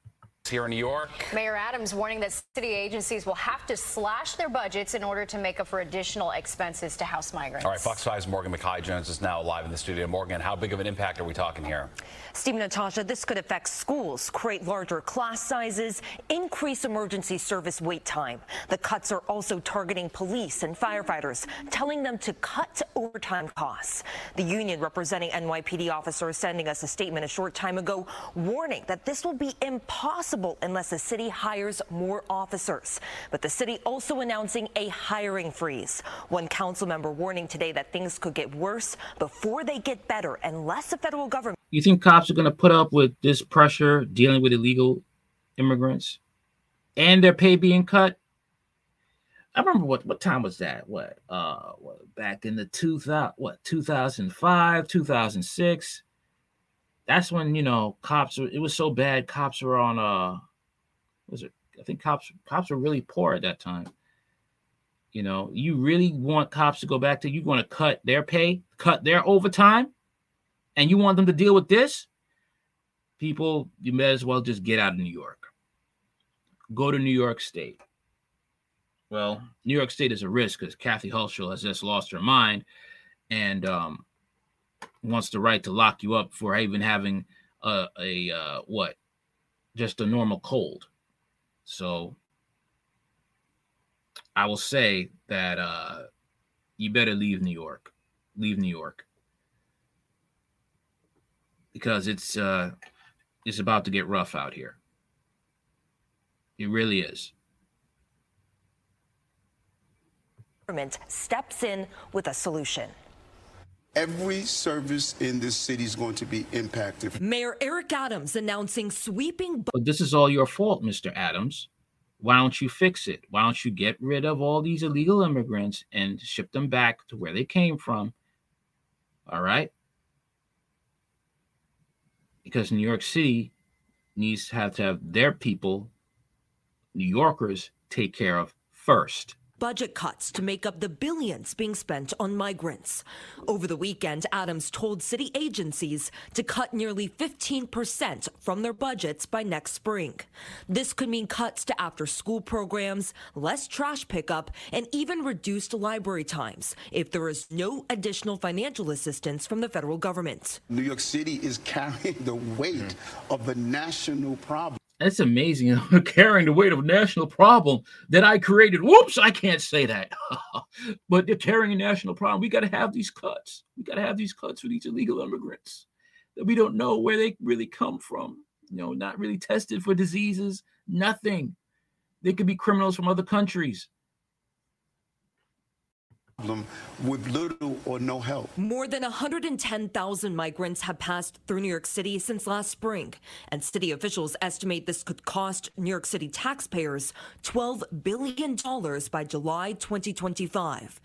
here in New York. Mayor Adams warning that city agencies will have to slash their budgets in order to make up for additional expenses to house migrants. All right, Fox 5's Morgan McKay Jones is now live in the studio. Morgan, how big of an impact are we talking here? Steve Natasha, this could affect schools, create larger class sizes, increase emergency service wait time. The cuts are also targeting police and firefighters, telling them to cut overtime costs. The union representing NYPD officers sending us a statement a short time ago warning that this will be impossible possible unless the city hires more officers. But the city also announcing a hiring freeze. One council member warning today that things could get worse before they get better unless the federal government. You think cops are going to put up with this pressure dealing with illegal immigrants and their pay being cut? I remember what what time was that? What uh what, back in the 2000 what 2005, 2006 that's when you know cops. It was so bad. Cops were on. Uh, was it? I think cops cops were really poor at that time. You know, you really want cops to go back to you want to cut their pay, cut their overtime, and you want them to deal with this? People, you may as well just get out of New York. Go to New York State. Well, New York State is a risk because Kathy Hochul has just lost her mind and um, wants the right to lock you up for even having a, a uh, what, just a normal cold. So I will say that uh, you better leave New York. Leave New York because it's uh, it's about to get rough out here. It really is. Government steps in with a solution. Every service in this city is going to be impacted. Mayor Eric Adams announcing sweeping. But this is all your fault, Mr. Adams. Why don't you fix it? Why don't you get rid of all these illegal immigrants and ship them back to where they came from? All right. Because New York City needs to have to have their people, New Yorkers, take care of first budget cuts to make up the billions being spent on migrants. Over the weekend, Adams told city agencies to cut nearly 15% from their budgets by next spring. This could mean cuts to after school programs, less trash pickup, and even reduced library times if there is no additional financial assistance from the federal government. New York City is carrying the weight mm-hmm. of the national problem. That's amazing. Carrying the weight of a national problem that I created. Whoops, I can't say that. but they're carrying a national problem. We got to have these cuts. We got to have these cuts for these illegal immigrants that we don't know where they really come from. You know, not really tested for diseases, nothing. They could be criminals from other countries with little or no help. More than 110,000 migrants have passed through New York City since last spring, and city officials estimate this could cost New York City taxpayers $12 billion by July 2025.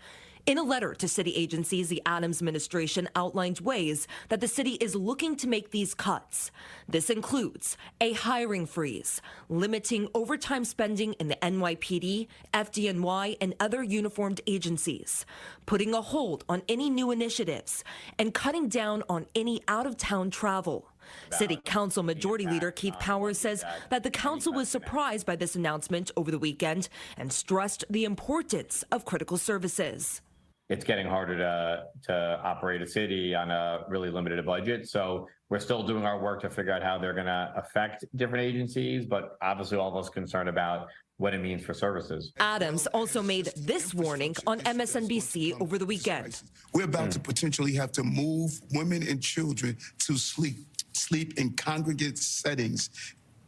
In a letter to city agencies, the Adams administration outlined ways that the city is looking to make these cuts. This includes a hiring freeze, limiting overtime spending in the NYPD, FDNY, and other uniformed agencies, putting a hold on any new initiatives, and cutting down on any out of town travel. City Council Majority Leader Keith Powers says that the council was surprised by this announcement over the weekend and stressed the importance of critical services it's getting harder to to operate a city on a really limited budget. So we're still doing our work to figure out how they're going to affect different agencies, but obviously all of us concerned about what it means for services. Adams also made this warning on MSNBC over the weekend. We're about mm. to potentially have to move women and children to sleep sleep in congregate settings,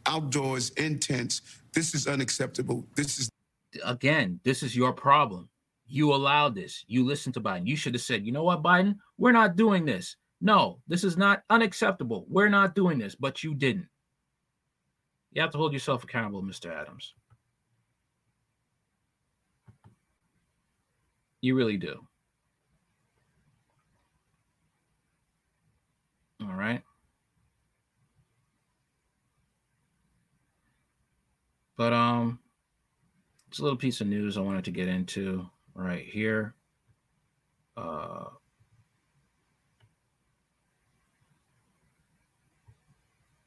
outdoors, in tents. This is unacceptable. This is again, this is your problem. You allowed this. You listened to Biden. You should have said, you know what, Biden, we're not doing this. No, this is not unacceptable. We're not doing this, but you didn't. You have to hold yourself accountable, Mr. Adams. You really do. All right. But um it's a little piece of news I wanted to get into right here. Uh,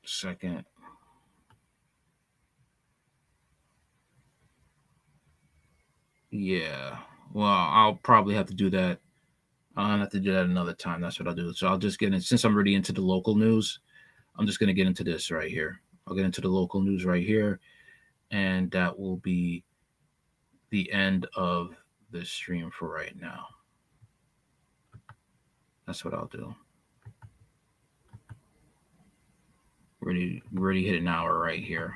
second. Yeah. Well, I'll probably have to do that. I'll have to do that another time. That's what I'll do. So I'll just get in since I'm already into the local news. I'm just gonna get into this right here. I'll get into the local news right here, and that will be the end of the stream for right now. That's what I'll do. Ready, already hit an hour right here.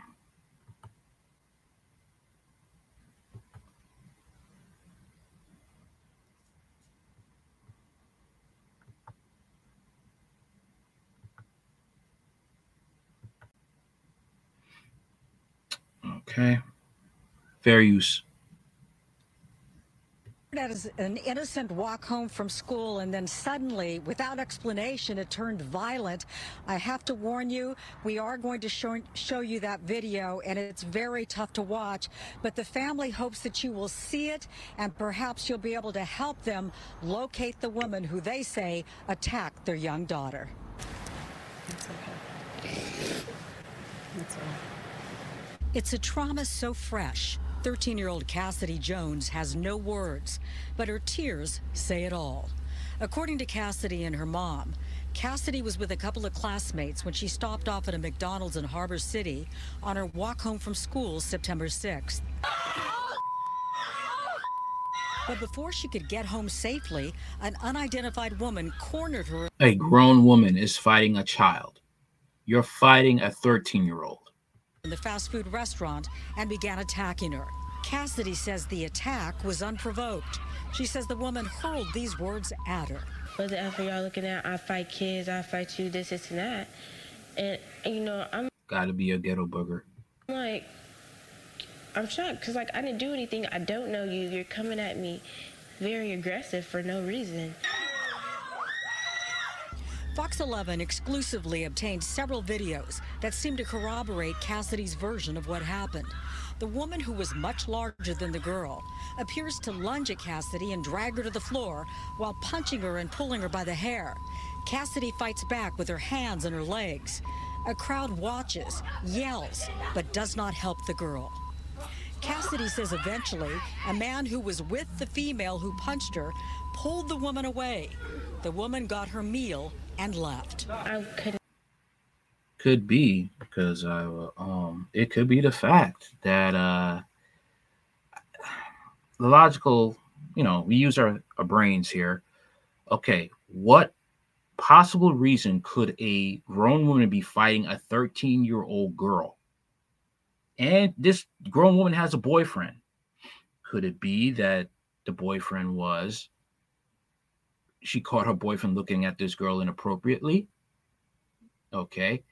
Okay. Fair use. Says an innocent walk home from school and then suddenly, without explanation, it turned violent. I have to warn you, we are going to show, show you that video and it's very tough to watch, but the family hopes that you will see it and perhaps you'll be able to help them locate the woman who they say attacked their young daughter. It's okay. It's all. It's a trauma so fresh 13 year old Cassidy Jones has no words, but her tears say it all. According to Cassidy and her mom, Cassidy was with a couple of classmates when she stopped off at a McDonald's in Harbor City on her walk home from school September 6th. But before she could get home safely, an unidentified woman cornered her. A grown woman is fighting a child. You're fighting a 13 year old in the fast food restaurant and began attacking her. Cassidy says the attack was unprovoked. She says the woman hurled these words at her. What the F are y'all looking at? I fight kids, I fight you, this, this, and that. And, you know, I'm. Gotta be a ghetto booger. I'm like, I'm shocked because, like, I didn't do anything. I don't know you. You're coming at me very aggressive for no reason. Fox 11 exclusively obtained several videos that seem to corroborate Cassidy's version of what happened. The woman, who was much larger than the girl, appears to lunge at Cassidy and drag her to the floor while punching her and pulling her by the hair. Cassidy fights back with her hands and her legs. A crowd watches, yells, but does not help the girl. Cassidy says eventually a man who was with the female who punched her pulled the woman away. The woman got her meal and left. I could could be because I um it could be the fact that uh the logical, you know, we use our, our brains here. Okay, what possible reason could a grown woman be fighting a 13 year old girl? And this grown woman has a boyfriend. Could it be that the boyfriend was she caught her boyfriend looking at this girl inappropriately. Okay.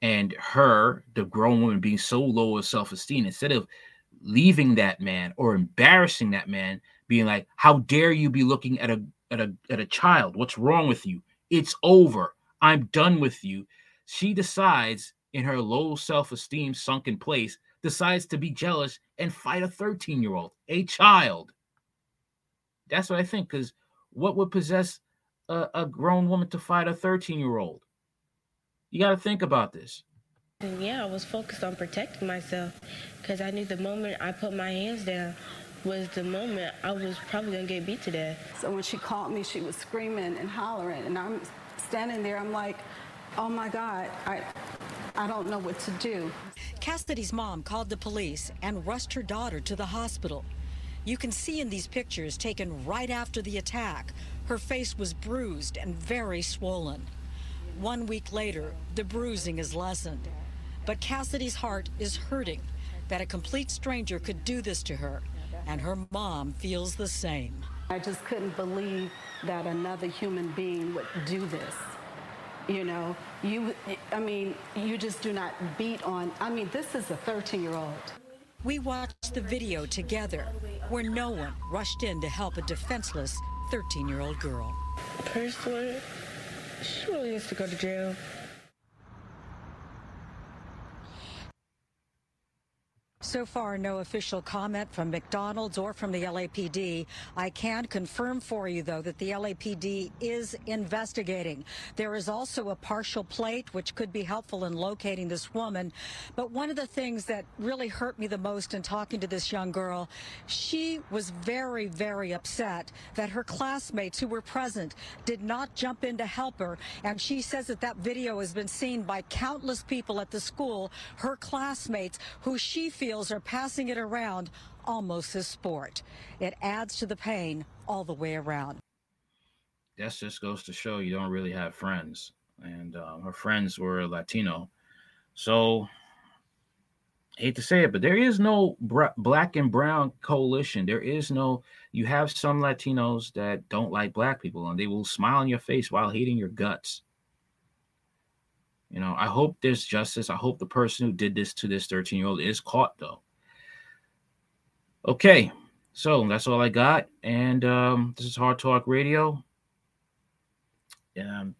And her, the grown woman, being so low of self esteem, instead of leaving that man or embarrassing that man, being like, How dare you be looking at a at a at a child? What's wrong with you? It's over. I'm done with you. She decides in her low self-esteem sunken place, decides to be jealous and fight a 13-year-old, a child. That's what I think, because what would possess a, a grown woman to fight a 13 year old? You got to think about this. Yeah, I was focused on protecting myself because I knew the moment I put my hands down was the moment I was probably going to get beat to death. So when she called me, she was screaming and hollering, and I'm standing there, I'm like, oh my God, I, I don't know what to do. Cassidy's mom called the police and rushed her daughter to the hospital. You can see in these pictures taken right after the attack, her face was bruised and very swollen. One week later, the bruising is lessened. But Cassidy's heart is hurting that a complete stranger could do this to her, and her mom feels the same. I just couldn't believe that another human being would do this. You know, you, I mean, you just do not beat on, I mean, this is a 13 year old. We watched the video together where no one rushed in to help a defenseless 13 year old girl. Personally, she really needs to go to jail. So far, no official comment from McDonald's or from the LAPD. I can confirm for you, though, that the LAPD is investigating. There is also a partial plate, which could be helpful in locating this woman. But one of the things that really hurt me the most in talking to this young girl, she was very, very upset that her classmates who were present did not jump in to help her. And she says that that video has been seen by countless people at the school, her classmates, who she feels feels are passing it around almost as sport. It adds to the pain all the way around. That just goes to show you don't really have friends. And uh, her friends were Latino. So, hate to say it, but there is no br- black and brown coalition. There is no, you have some Latinos that don't like black people and they will smile in your face while hating your guts. You know, I hope there's justice. I hope the person who did this to this 13 year old is caught, though. Okay. So that's all I got. And um, this is Hard Talk Radio. Um,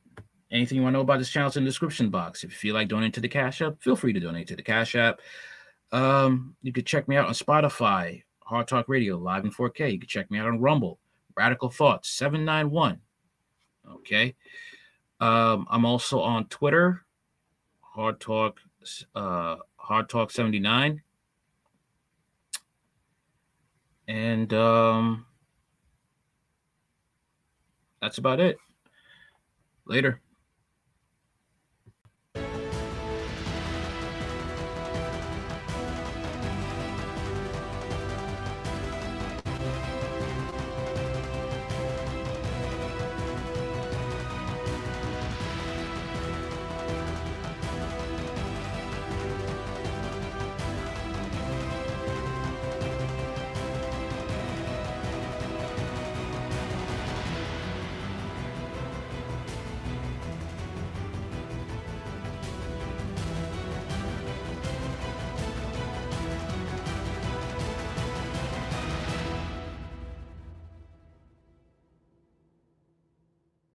anything you want to know about this channel is in the description box. If you feel like donating to the Cash App, feel free to donate to the Cash App. Um, you could check me out on Spotify, Hard Talk Radio, live in 4K. You can check me out on Rumble, Radical Thoughts 791. Okay. Um, I'm also on Twitter, Hard Talk, uh, Hard Talk 79. And um, that's about it. Later.